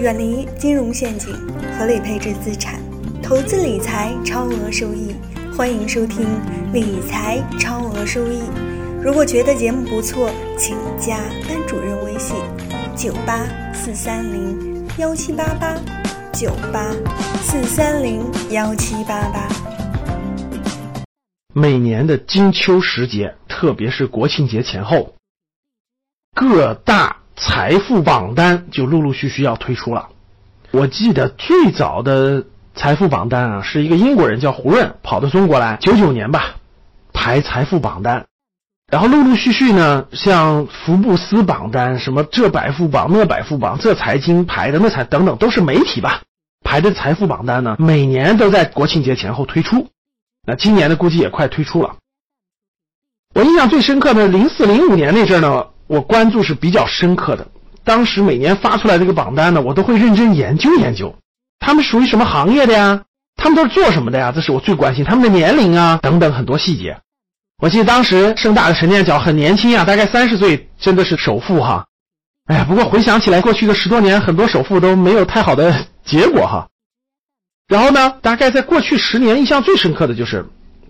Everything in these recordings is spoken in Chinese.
远离金融陷阱，合理配置资产，投资理财超额收益。欢迎收听《理财超额收益》。如果觉得节目不错，请加班主任微信：九八四三零幺七八八，九八四三零幺七八八。每年的金秋时节，特别是国庆节前后，各大财富榜单就陆陆续续要推出了。我记得最早的财富榜单啊，是一个英国人叫胡润跑到中国来，九九年吧，排财富榜单。然后陆陆续续呢，像福布斯榜单、什么这百富榜、那百富榜、这财经排的那财等等，都是媒体吧排的财富榜单呢，每年都在国庆节前后推出。那今年的估计也快推出了。我印象最深刻的，零四零五年那阵儿呢，我关注是比较深刻的。当时每年发出来这个榜单呢，我都会认真研究研究，他们属于什么行业的呀？他们都是做什么的呀？这是我最关心他们的年龄啊等等很多细节。我记得当时盛大的陈念角很年轻啊，大概三十岁，真的是首富哈。哎呀，不过回想起来，过去的十多年，很多首富都没有太好的结果哈。然后呢？大概在过去十年，印象最深刻的就是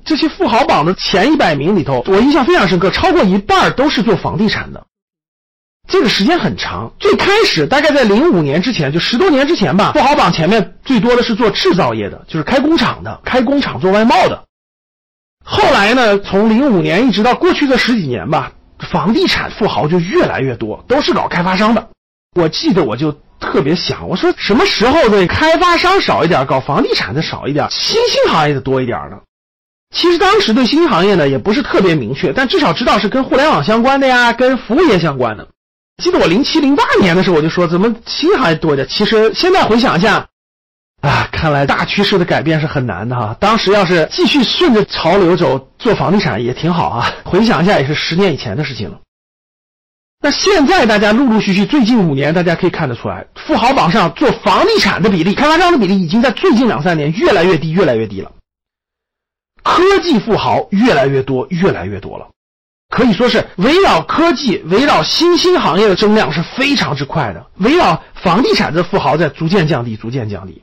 这些富豪榜的前一百名里头，我印象非常深刻，超过一半都是做房地产的。这个时间很长。最开始大概在零五年之前，就十多年之前吧，富豪榜前面最多的是做制造业的，就是开工厂的，开工厂做外贸的。后来呢，从零五年一直到过去的十几年吧，房地产富豪就越来越多，都是搞开发商的。我记得我就。特别想，我说什么时候对开发商少一点，搞房地产的少一点，新兴行业的多一点呢？其实当时对新兴行业呢也不是特别明确，但至少知道是跟互联网相关的呀，跟服务业相关的。记得我零七零八年的时候我就说，怎么新兴行业多一点？其实现在回想一下，啊，看来大趋势的改变是很难的哈。当时要是继续顺着潮流走，做房地产也挺好啊。回想一下，也是十年以前的事情了。那现在大家陆陆续续，最近五年大家可以看得出来，富豪榜上做房地产的比例、开发商的比例已经在最近两三年越来越低、越来越低了。科技富豪越来越多、越来越多了，可以说是围绕科技、围绕新兴行业的增量是非常之快的。围绕房地产的富豪在逐渐降低、逐渐降低。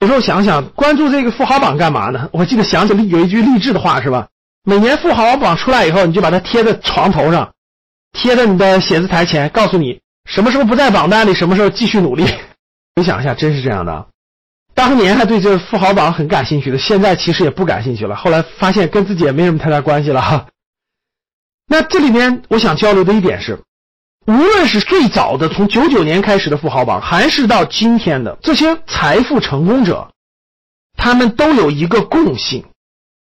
有时候想想，关注这个富豪榜干嘛呢？我记得想起有一句励志的话，是吧？每年富豪榜出来以后，你就把它贴在床头上。贴在你的写字台前，告诉你什么时候不在榜单里，什么时候继续努力。你想一下，真是这样的。当年还对这富豪榜很感兴趣的，现在其实也不感兴趣了。后来发现跟自己也没什么太大关系了哈。那这里面我想交流的一点是，无论是最早的从九九年开始的富豪榜，还是到今天的这些财富成功者，他们都有一个共性。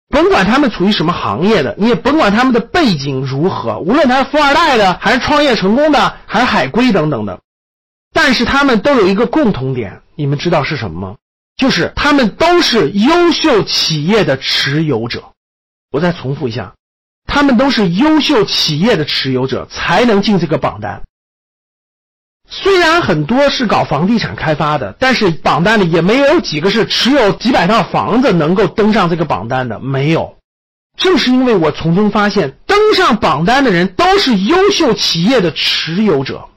甭管他们处于什么行业的，你也甭管他们的背景如何，无论他是富二代的，还是创业成功的，还是海归等等的，但是他们都有一个共同点，你们知道是什么吗？就是他们都是优秀企业的持有者。我再重复一下，他们都是优秀企业的持有者，才能进这个榜单。虽然很多是搞房地产开发的，但是榜单里也没有几个是持有几百套房子能够登上这个榜单的，没有。正是因为我从中发现，登上榜单的人都是优秀企业的持有者，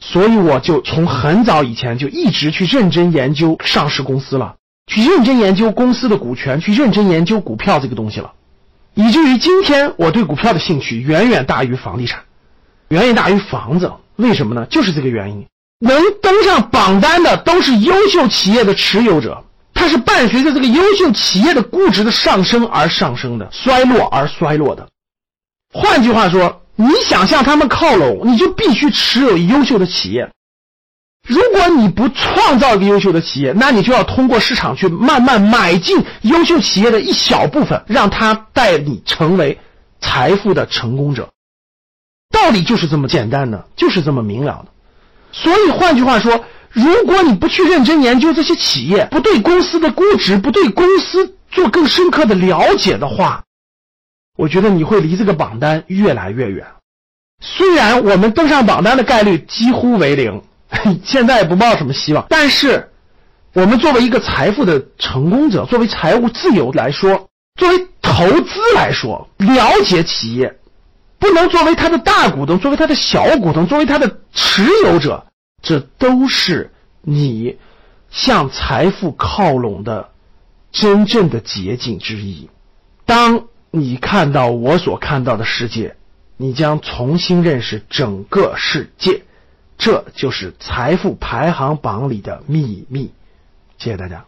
所以我就从很早以前就一直去认真研究上市公司了，去认真研究公司的股权，去认真研究股票这个东西了，以至于今天我对股票的兴趣远远大于房地产，远远大于房子。为什么呢？就是这个原因，能登上榜单的都是优秀企业的持有者，它是伴随着这个优秀企业的估值的上升而上升的，衰落而衰落的。换句话说，你想向他们靠拢，你就必须持有优秀的企业。如果你不创造一个优秀的企业，那你就要通过市场去慢慢买进优秀企业的一小部分，让它带你成为财富的成功者。道理就是这么简单的，就是这么明了的。所以换句话说，如果你不去认真研究这些企业，不对公司的估值，不对公司做更深刻的了解的话，我觉得你会离这个榜单越来越远。虽然我们登上榜单的概率几乎为零，现在也不抱什么希望，但是我们作为一个财富的成功者，作为财务自由来说，作为投资来说，了解企业。不能作为他的大股东，作为他的小股东，作为他的持有者，这都是你向财富靠拢的真正的捷径之一。当你看到我所看到的世界，你将重新认识整个世界。这就是财富排行榜里的秘密。谢谢大家。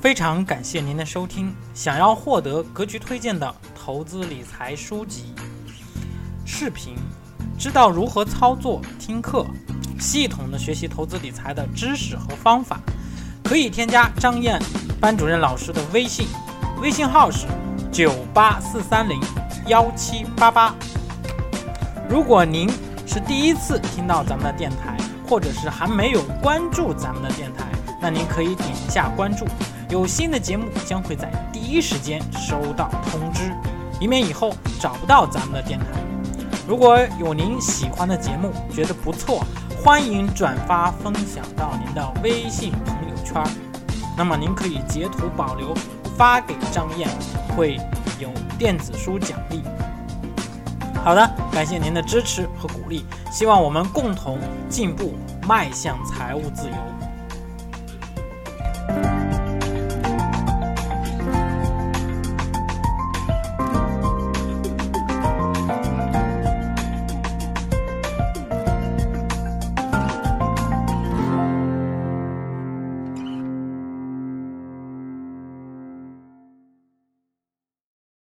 非常感谢您的收听。想要获得格局推荐的投资理财书籍、视频，知道如何操作、听课，系统的学习投资理财的知识和方法，可以添加张燕班主任老师的微信，微信号是九八四三零幺七八八。如果您是第一次听到咱们的电台，或者是还没有关注咱们的电台，那您可以点一下关注，有新的节目将会在第一时间收到通知，以免以后找不到咱们的电台。如果有您喜欢的节目，觉得不错，欢迎转发分享到您的微信朋友圈，那么您可以截图保留发给张燕，会有电子书奖励。好的，感谢您的支持和鼓励，希望我们共同进步，迈向财务自由。